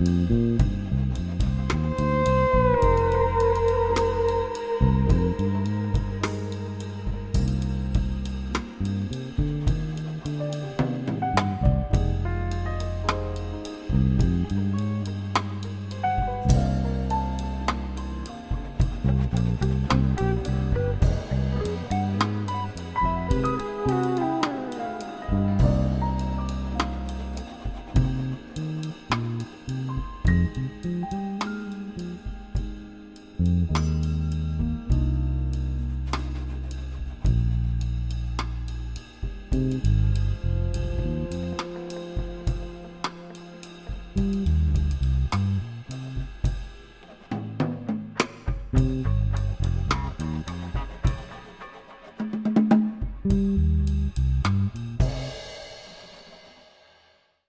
うん。